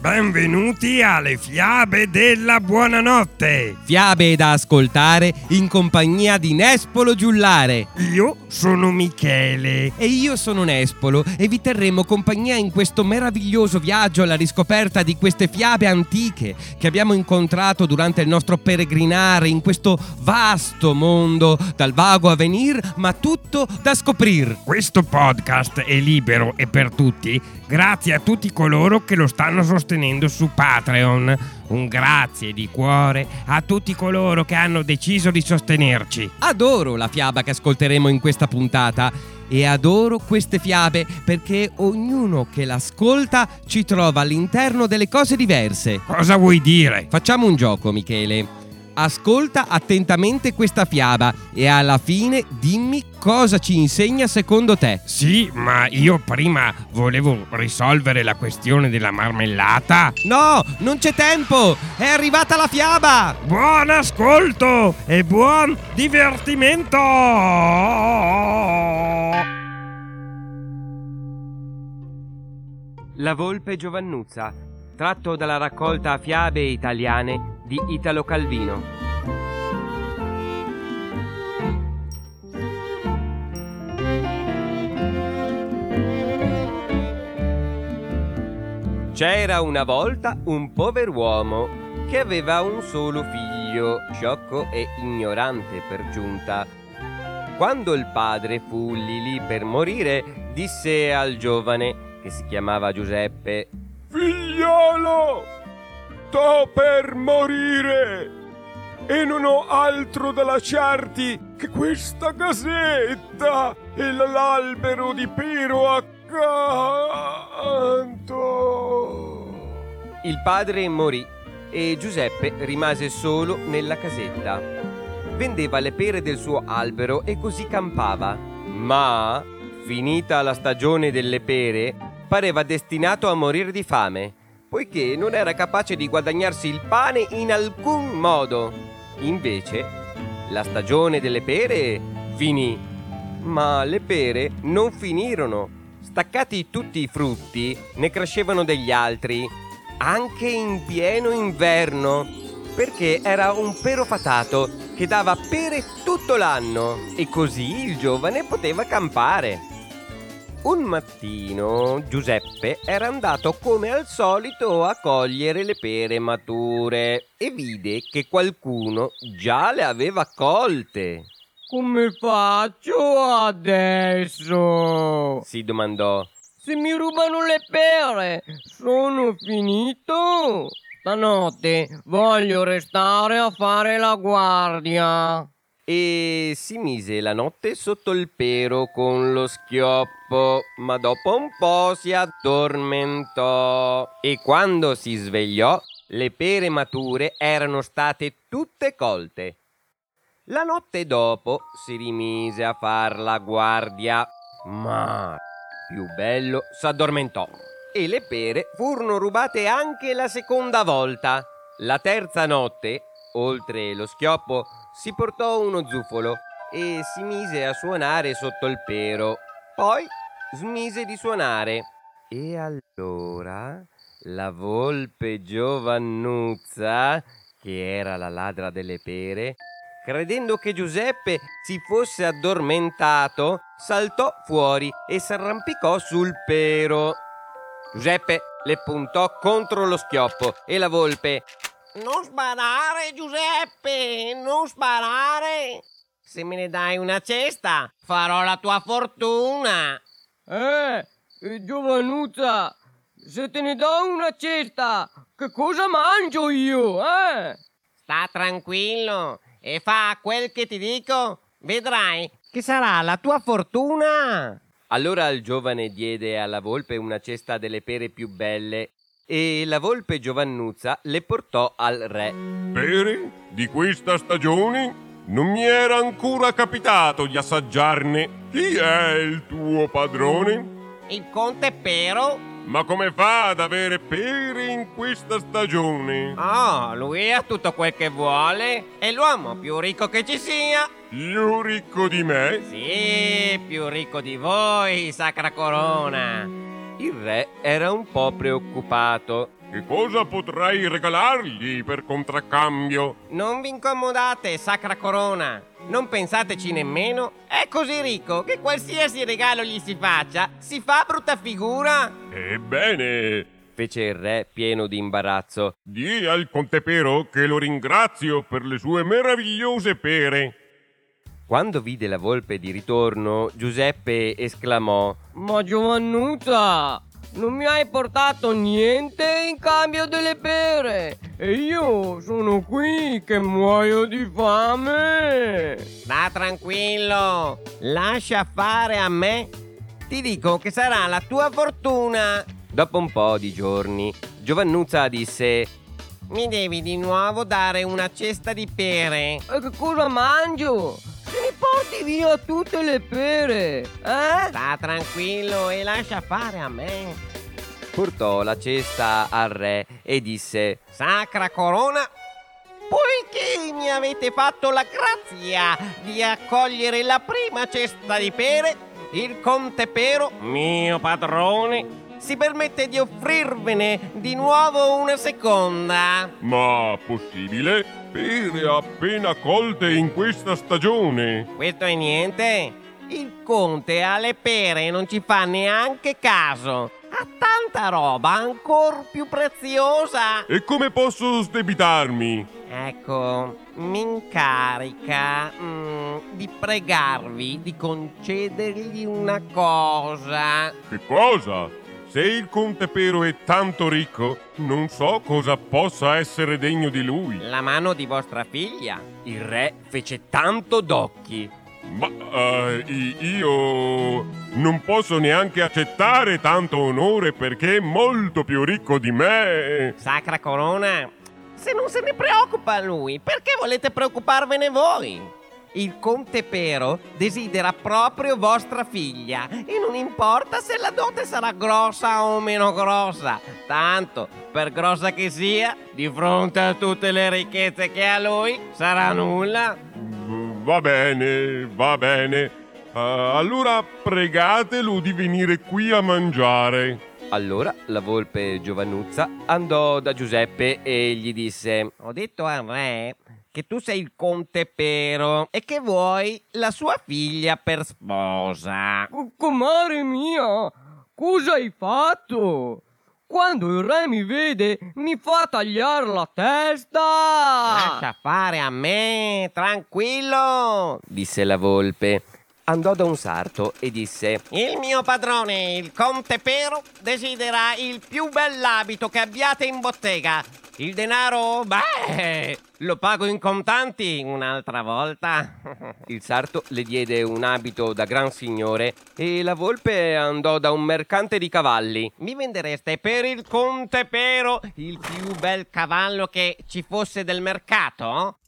Benvenuti alle fiabe della buonanotte. Fiabe da ascoltare in compagnia di Nespolo Giullare. Io sono Michele. E io sono Nespolo e vi terremo compagnia in questo meraviglioso viaggio alla riscoperta di queste fiabe antiche che abbiamo incontrato durante il nostro peregrinare in questo vasto mondo, dal vago a venir, ma tutto da scoprir. Questo podcast è libero e per tutti, grazie a tutti coloro che lo stanno sostenendo su Patreon. Un grazie di cuore a tutti coloro che hanno deciso di sostenerci. Adoro la fiaba che ascolteremo in questa puntata e adoro queste fiabe perché ognuno che l'ascolta ci trova all'interno delle cose diverse. Cosa vuoi dire? Facciamo un gioco, Michele. Ascolta attentamente questa fiaba e alla fine dimmi cosa ci insegna secondo te. Sì, ma io prima volevo risolvere la questione della marmellata. No, non c'è tempo! È arrivata la fiaba! Buon ascolto e buon divertimento! La volpe Giovannuzza, tratto dalla raccolta Fiabe italiane di Italo Calvino. C'era una volta un pover'uomo che aveva un solo figlio, sciocco e ignorante per giunta. Quando il padre fu lì lì per morire, disse al giovane, che si chiamava Giuseppe, Figliolo, sto per morire e non ho altro da lasciarti che questa casetta e l'albero di pero accanto. Il padre morì e Giuseppe rimase solo nella casetta. Vendeva le pere del suo albero e così campava. Ma, finita la stagione delle pere, pareva destinato a morire di fame, poiché non era capace di guadagnarsi il pane in alcun modo. Invece, la stagione delle pere finì, ma le pere non finirono. Staccati tutti i frutti, ne crescevano degli altri, anche in pieno inverno, perché era un pero fatato che dava pere tutto l'anno e così il giovane poteva campare. Un mattino Giuseppe era andato come al solito a cogliere le pere mature e vide che qualcuno già le aveva colte. Come faccio adesso? Si domandò. Se mi rubano le pere, sono finito? Stanotte voglio restare a fare la guardia. E si mise la notte sotto il pero con lo schioppo, ma dopo un po' si addormentò. E quando si svegliò, le pere mature erano state tutte colte. La notte dopo si rimise a far la guardia, ma più bello s'addormentò e le pere furono rubate anche la seconda volta. La terza notte, oltre lo schioppo, si portò uno zufolo e si mise a suonare sotto il pero. Poi smise di suonare. E allora la volpe Giovannuzza, che era la ladra delle pere, credendo che Giuseppe si fosse addormentato, saltò fuori e s'arrampicò sul pero. Giuseppe le puntò contro lo schioppo e la volpe Non sparare, Giuseppe, non sparare. Se me ne dai una cesta, farò la tua fortuna. Eh, Giovannuzza, se te ne do una cesta, che cosa mangio io, eh? Sta tranquillo e fa quel che ti dico. Vedrai che sarà la tua fortuna. Allora il giovane diede alla volpe una cesta delle pere più belle e la volpe Giovannuzza le portò al re. Pere di questa stagione non mi era ancora capitato di assaggiarne. Chi è il tuo padrone? Il conte Pero? Ma come fa ad avere pere in questa stagione? Oh, lui ha tutto quel che vuole. È l'uomo più ricco che ci sia. Più ricco di me? Sì, più ricco di voi, sacra corona. Il re era un po' preoccupato Che cosa potrei regalargli per contraccambio? Non vi incomodate, sacra corona. Non pensateci nemmeno. È così ricco che qualsiasi regalo gli si faccia, si fa brutta figura. Ebbene, fece il re pieno di imbarazzo. di al conte Pero che lo ringrazio per le sue meravigliose pere. Quando vide la volpe di ritorno, Giuseppe esclamò: Ma Giovannuta, non mi hai portato niente in cambio delle pere e io sono qui che muoio di fame. Sta tranquillo, lascia fare a me. Ti dico che sarà la tua fortuna. Dopo un po' di giorni, Giovannuzza disse: Mi devi di nuovo dare una cesta di pere. E che cosa mangio? Porti via tutte le pere, eh? Sta tranquillo e lascia fare a me. Portò la cesta al re e disse: Sacra corona, poiché mi avete fatto la grazia di accogliere la prima cesta di pere, il conte Pero, mio padrone, si permette di offrirvene di nuovo una seconda. Ma possibile? Pere appena colte in questa stagione. Questo è niente. Il conte alle pere e non ci fa neanche caso. Ha tanta roba ancora più preziosa. E come posso sdebitarmi? Ecco, mi incarica mm, di pregarvi di concedergli una cosa. Che cosa? Se il conte Pero è tanto ricco, non so cosa possa essere degno di lui. La mano di vostra figlia. Il re fece tanto d'occhi. Ma i- io non posso neanche accettare tanto onore perché è molto più ricco di me. Sacra corona, se non se ne preoccupa lui, perché volete preoccuparvene voi? Il conte Pero desidera proprio vostra figlia e non importa se la dote sarà grossa o meno grossa. Tanto, per grossa che sia, di fronte a tutte le ricchezze che ha lui, sarà nulla. Va bene, va bene. Eh, allora pregatelo di venire qui a mangiare. Allora la volpe Giovannuzza andò da Giuseppe e gli disse: Ho detto al re che tu sei il conte Pero e che vuoi la sua figlia per sposa. Co- Comare mia, cosa hai fatto? Quando il re mi vede, mi fa tagliare la testa. Lascia fare a me, tranquillo. disse la volpe. Andò da un sarto e disse: Il mio padrone, il conte Pero, desidera il più bell'abito che abbiate in bottega. Il denaro, beh, lo pago in contanti un'altra volta. Il sarto le diede un abito da gran signore e la volpe andò da un mercante di cavalli. Mi vendereste per il conte Pero il più bel cavallo che ci fosse del mercato?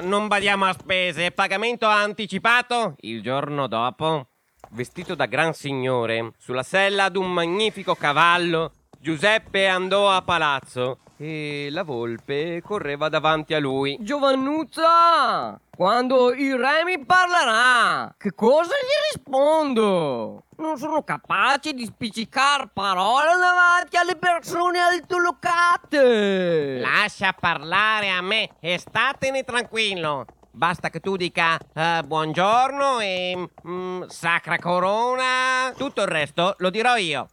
Non badiamo a spese, pagamento anticipato il giorno dopo. Vestito da gran signore, sulla sella d'un magnifico cavallo, Giuseppe andò a palazzo e la volpe correva davanti a lui. Giovannuzza, quando il re mi parlerà, che cosa gli rispondo? Non sono capace di spiccicare parole davanti alle persone altolocate. Lascia parlare a me e statene tranquillo. Basta che tu dica eh, buongiorno e mm, sacra corona. Tutto il resto lo dirò io.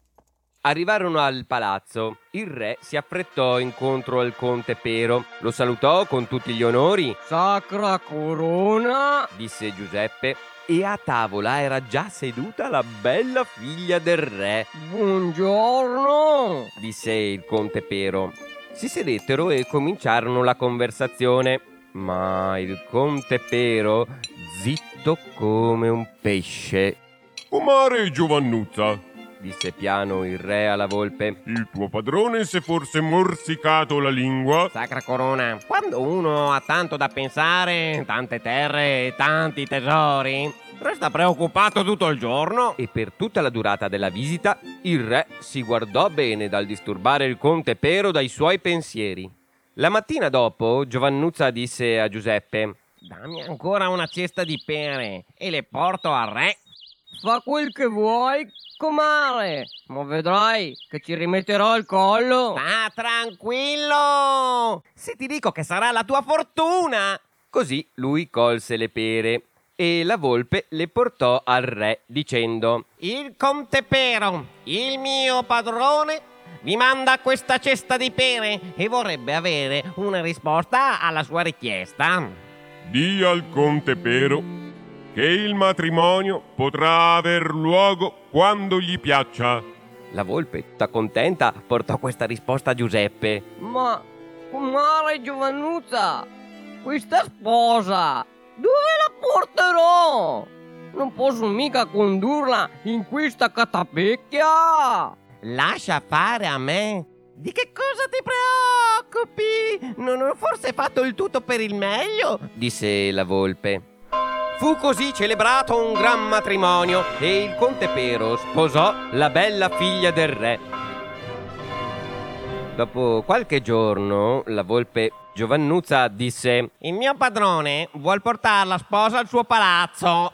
Arrivarono al palazzo. Il re si affrettò incontro al conte Pero, lo salutò con tutti gli onori, Sacra corona. disse Giuseppe, e a tavola era già seduta la bella figlia del re, Buongiorno. disse il conte Pero. Si sedettero e cominciarono la conversazione, ma il conte Pero, zitto come un pesce, Comare Giovannuzza, disse piano il re alla volpe. il tuo padrone si è forse morsicato la lingua? Sacra corona, quando uno ha tanto da pensare, tante terre e tanti tesori, resta preoccupato tutto il giorno. E per tutta la durata della visita, il re si guardò bene dal disturbare il conte Pero dai suoi pensieri. La mattina dopo, Giovannuzza disse a Giuseppe: Dammi ancora una cesta di pere e le porto al re. Fa quel che vuoi, comare. Ma vedrai che ci rimetterò il collo. Sta tranquillo! Se ti dico che sarà la tua fortuna! Così lui colse le pere e la volpe le portò al re dicendo Il conte Pero, il mio padrone, vi manda questa cesta di pere e vorrebbe avere una risposta alla sua richiesta. Dì al conte Pero che il matrimonio potrà aver luogo quando gli piaccia. La volpe, tutta contenta, portò questa risposta a Giuseppe. Ma, comare Giovannuzza, questa sposa, dove la porterò? Non posso mica condurla in questa catapecchia. Lascia fare a me. Di che cosa ti preoccupi? Non ho forse fatto il tutto per il meglio? disse la volpe. Fu così celebrato un gran matrimonio e il conte Pero sposò la bella figlia del re. Dopo qualche giorno, la volpe Giovannuzza disse: Il mio padrone vuol portare la sposa al suo palazzo.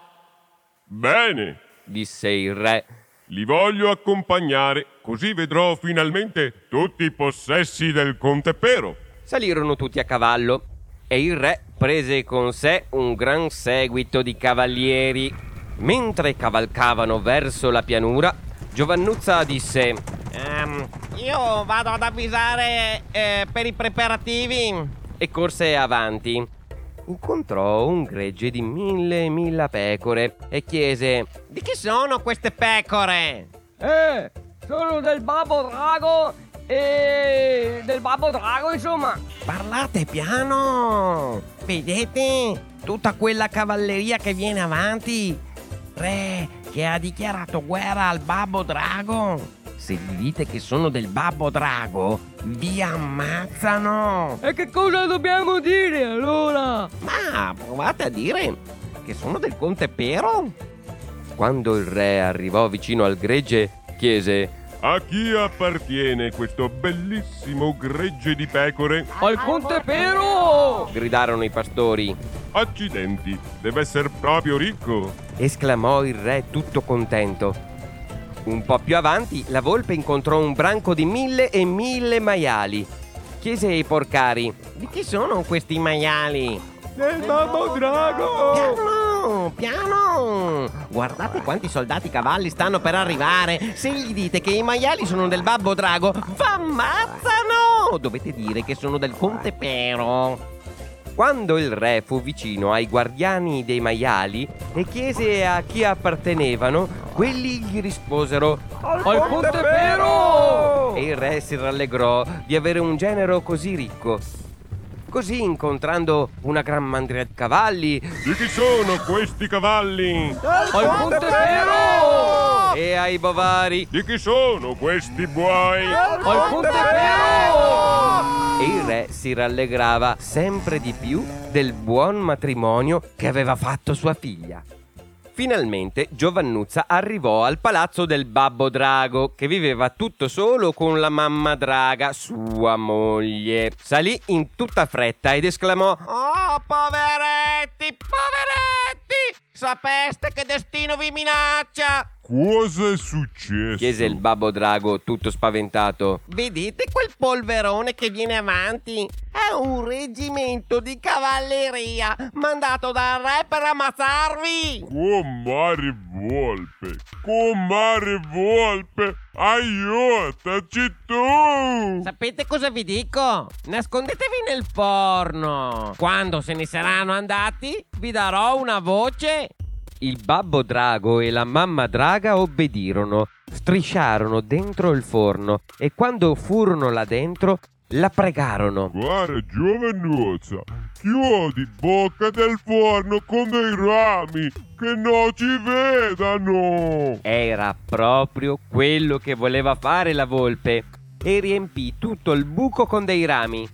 Bene, disse il re. li voglio accompagnare, così vedrò finalmente tutti i possessi del conte Pero. Salirono tutti a cavallo e il re prese con sé un gran seguito di cavalieri. Mentre cavalcavano verso la pianura, Giovannuzza disse: Ehm, io vado ad avvisare eh, per i preparativi. e corse avanti. Incontrò un gregge di mille e mille pecore e chiese: Di chi sono queste pecore? Eh, sono del babbo drago e del babbo drago, insomma. Parlate piano! Vedete? Tutta quella cavalleria che viene avanti. Re, che ha dichiarato guerra al babbo drago. Se gli dite che sono del babbo drago, vi ammazzano. E che cosa dobbiamo dire allora? Ma provate a dire che sono del conte Pero? Quando il re arrivò vicino al gregge, chiese: A chi appartiene questo bellissimo gregge di pecore? Al conte Pero! gridarono i pastori. Accidenti, deve essere proprio ricco. esclamò il re tutto contento. Un po' più avanti la volpe incontrò un branco di mille e mille maiali. Chiese ai porcari: Di chi sono questi maiali? Del babbo drago! Piano, piano! Guardate quanti soldati cavalli stanno per arrivare. Se gli dite che i maiali sono del babbo drago, v'ammazzano! Dovete dire che sono del conte Pero. Quando il re fu vicino ai guardiani dei maiali e chiese a chi appartenevano, quelli gli risposero: Al conte Pero! E il re si rallegrò di avere un genero così ricco. Così, incontrando una gran mandria di cavalli Di chi sono questi cavalli? Al conte Pero! e ai bovari, Di chi sono questi buoi? Al conte Pero! e il re si rallegrava sempre di più del buon matrimonio che aveva fatto sua figlia. Finalmente Giovannuzza arrivò al palazzo del babbo Drago, che viveva tutto solo con la mamma Draga, sua moglie. Salì in tutta fretta ed esclamò: Oh, poveretti, poveretti! Sapeste che destino vi minaccia? Cosa è successo? chiese il babbo Drago, tutto spaventato. Vedete quel polverone che viene avanti? È un reggimento di cavalleria mandato dal re per ammazzarvi! Comare volpe! Comare volpe! Aiutaci tu! Sapete cosa vi dico? Nascondetevi nel forno! Quando se ne saranno andati, vi darò una voce! Il babbo Drago e la mamma Draga obbedirono, strisciarono dentro il forno e quando furono là dentro la pregarono. Guarda, giovanuzza, chiudi bocca del forno con dei rami che non ci vedano. Era proprio quello che voleva fare la volpe e riempì tutto il buco con dei rami.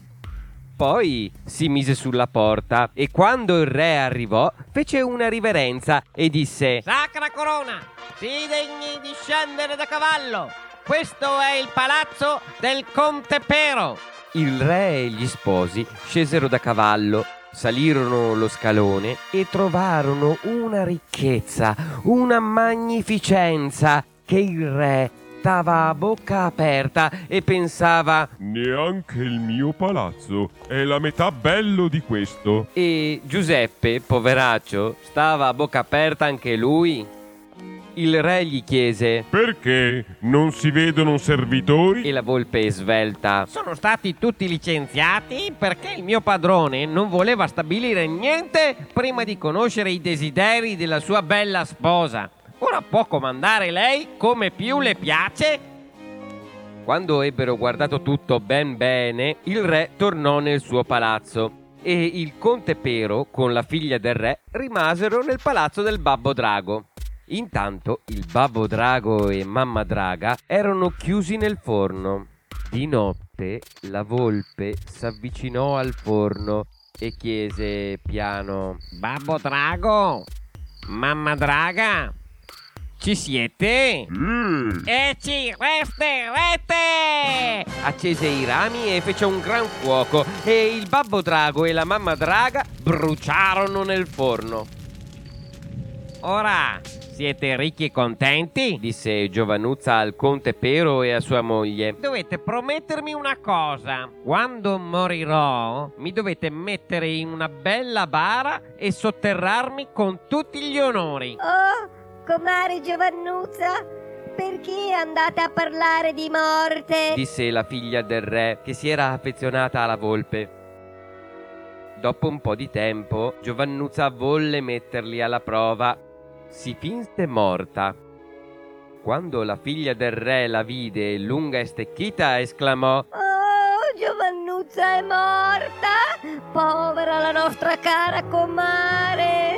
Poi si mise sulla porta e quando il re arrivò fece una riverenza e disse Sacra corona, si degni di scendere da cavallo! Questo è il palazzo del conte Pero! Il re e gli sposi scesero da cavallo Salirono lo scalone e trovarono una ricchezza, una magnificenza che il re stava a bocca aperta e pensava Neanche il mio palazzo è la metà bello di questo. e Giuseppe, poveraccio, stava a bocca aperta anche lui. Il re gli chiese Perché non si vedono servitori? e la volpe svelta Sono stati tutti licenziati perché il mio padrone non voleva stabilire niente prima di conoscere i desideri della sua bella sposa. Ora può comandare lei come più le piace? Quando ebbero guardato tutto ben bene, il re tornò nel suo palazzo e il conte Pero con la figlia del re rimasero nel palazzo del babbo drago. Intanto il babbo drago e mamma draga erano chiusi nel forno. Di notte la volpe s'avvicinò al forno e chiese piano Babbo Drago, mamma Draga, ci siete? Mm. E ci resterete! accese i rami e fece un gran fuoco e il babbo drago e la mamma draga bruciarono nel forno. Ora siete ricchi e contenti? disse Giovannuzza al conte Pero e a sua moglie. Dovete promettermi una cosa. Quando morirò, mi dovete mettere in una bella bara e sotterrarmi con tutti gli onori. Oh, comare Giovannuzza, perché andate a parlare di morte? disse la figlia del re che si era affezionata alla volpe. Dopo un po' di tempo, Giovannuzza volle metterli alla prova. Si finse morta. Quando la figlia del re la vide lunga e stecchita, esclamò Oh, Giovannuzza è morta! Povera la nostra cara comare!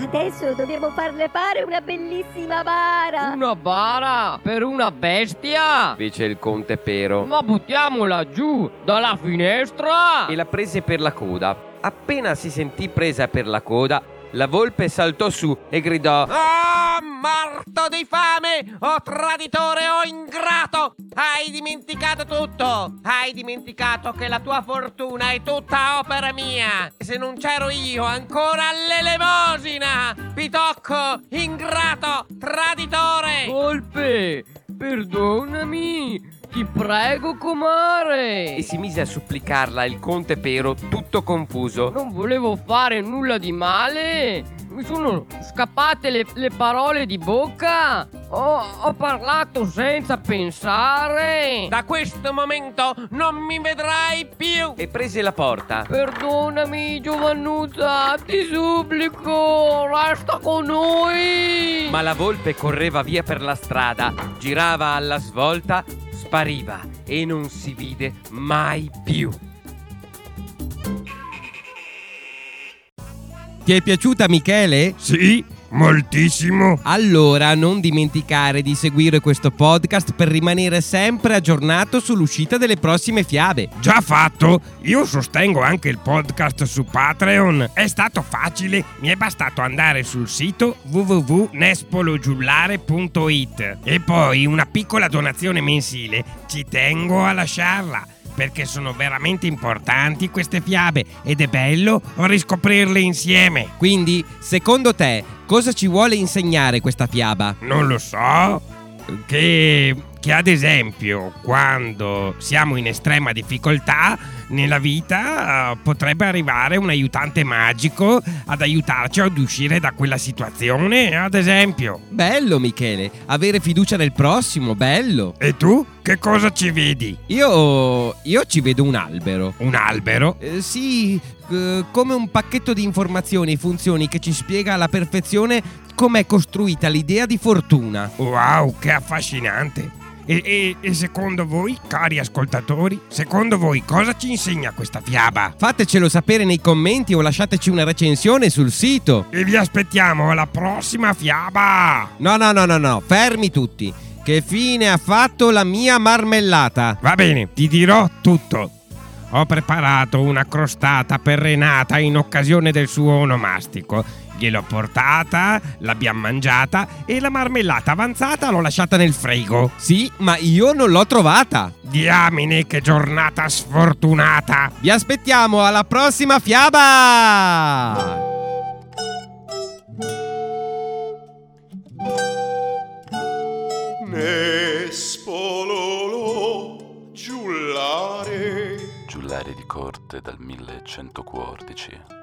Adesso dobbiamo farle fare una bellissima bara! Una bara per una bestia? fece il conte Pero. Ma buttiamola giù dalla finestra! e la prese per la coda. Appena si sentì presa per la coda, la volpe saltò su e gridò Ah, morto di fame! Oh traditore, oh ingrato! Hai dimenticato tutto! Hai dimenticato che la tua fortuna è tutta opera mia! Se non c'ero io, ancora all'elemosina! Pitocco, ingrato, traditore! Volpe, perdonami! Ti prego, comare! e si mise a supplicarla il conte Pero tutto confuso. Non volevo fare nulla di male! Mi sono scappate le, le parole di bocca! Ho, ho parlato senza pensare! Da questo momento non mi vedrai più! E prese la porta. Perdonami, Giovannuzza, ti supplico, resta con noi! Ma la volpe correva via per la strada, girava alla svolta, spariva e non si vide mai più. Ti è piaciuta Michele? Sì, moltissimo. Allora non dimenticare di seguire questo podcast per rimanere sempre aggiornato sull'uscita delle prossime fiabe. Già fatto, io sostengo anche il podcast su Patreon. È stato facile, mi è bastato andare sul sito www.nespologiullare.it e poi una piccola donazione mensile, ci tengo a lasciarla. Perché sono veramente importanti queste fiabe ed è bello riscoprirle insieme. Quindi, secondo te, cosa ci vuole insegnare questa fiaba? Non lo so. Che, che ad esempio quando siamo in estrema difficoltà nella vita eh, potrebbe arrivare un aiutante magico ad aiutarci ad uscire da quella situazione, ad esempio. Bello Michele, avere fiducia nel prossimo, bello. E tu che cosa ci vedi? Io, io ci vedo un albero. Un albero? Eh, sì, eh, come un pacchetto di informazioni e funzioni che ci spiega alla perfezione com'è costruita l'idea di fortuna. Wow, che affascinante! E, e- e secondo voi, cari ascoltatori, secondo voi cosa ci insegna questa fiaba? Fatecelo sapere nei commenti o lasciateci una recensione sul sito. E vi aspettiamo alla prossima fiaba! No, no, no, no, no, fermi tutti. Che fine ha fatto la mia marmellata? Va bene, ti dirò tutto. Ho preparato una crostata per Renata in occasione del suo onomastico. Gliel'ho portata, l'abbiamo mangiata e la marmellata avanzata l'ho lasciata nel frigo. Sì, ma io non l'ho trovata. Diamine, che giornata sfortunata! Vi aspettiamo alla prossima fiaba! Nespololo giullare Giullare di corte dal 1114.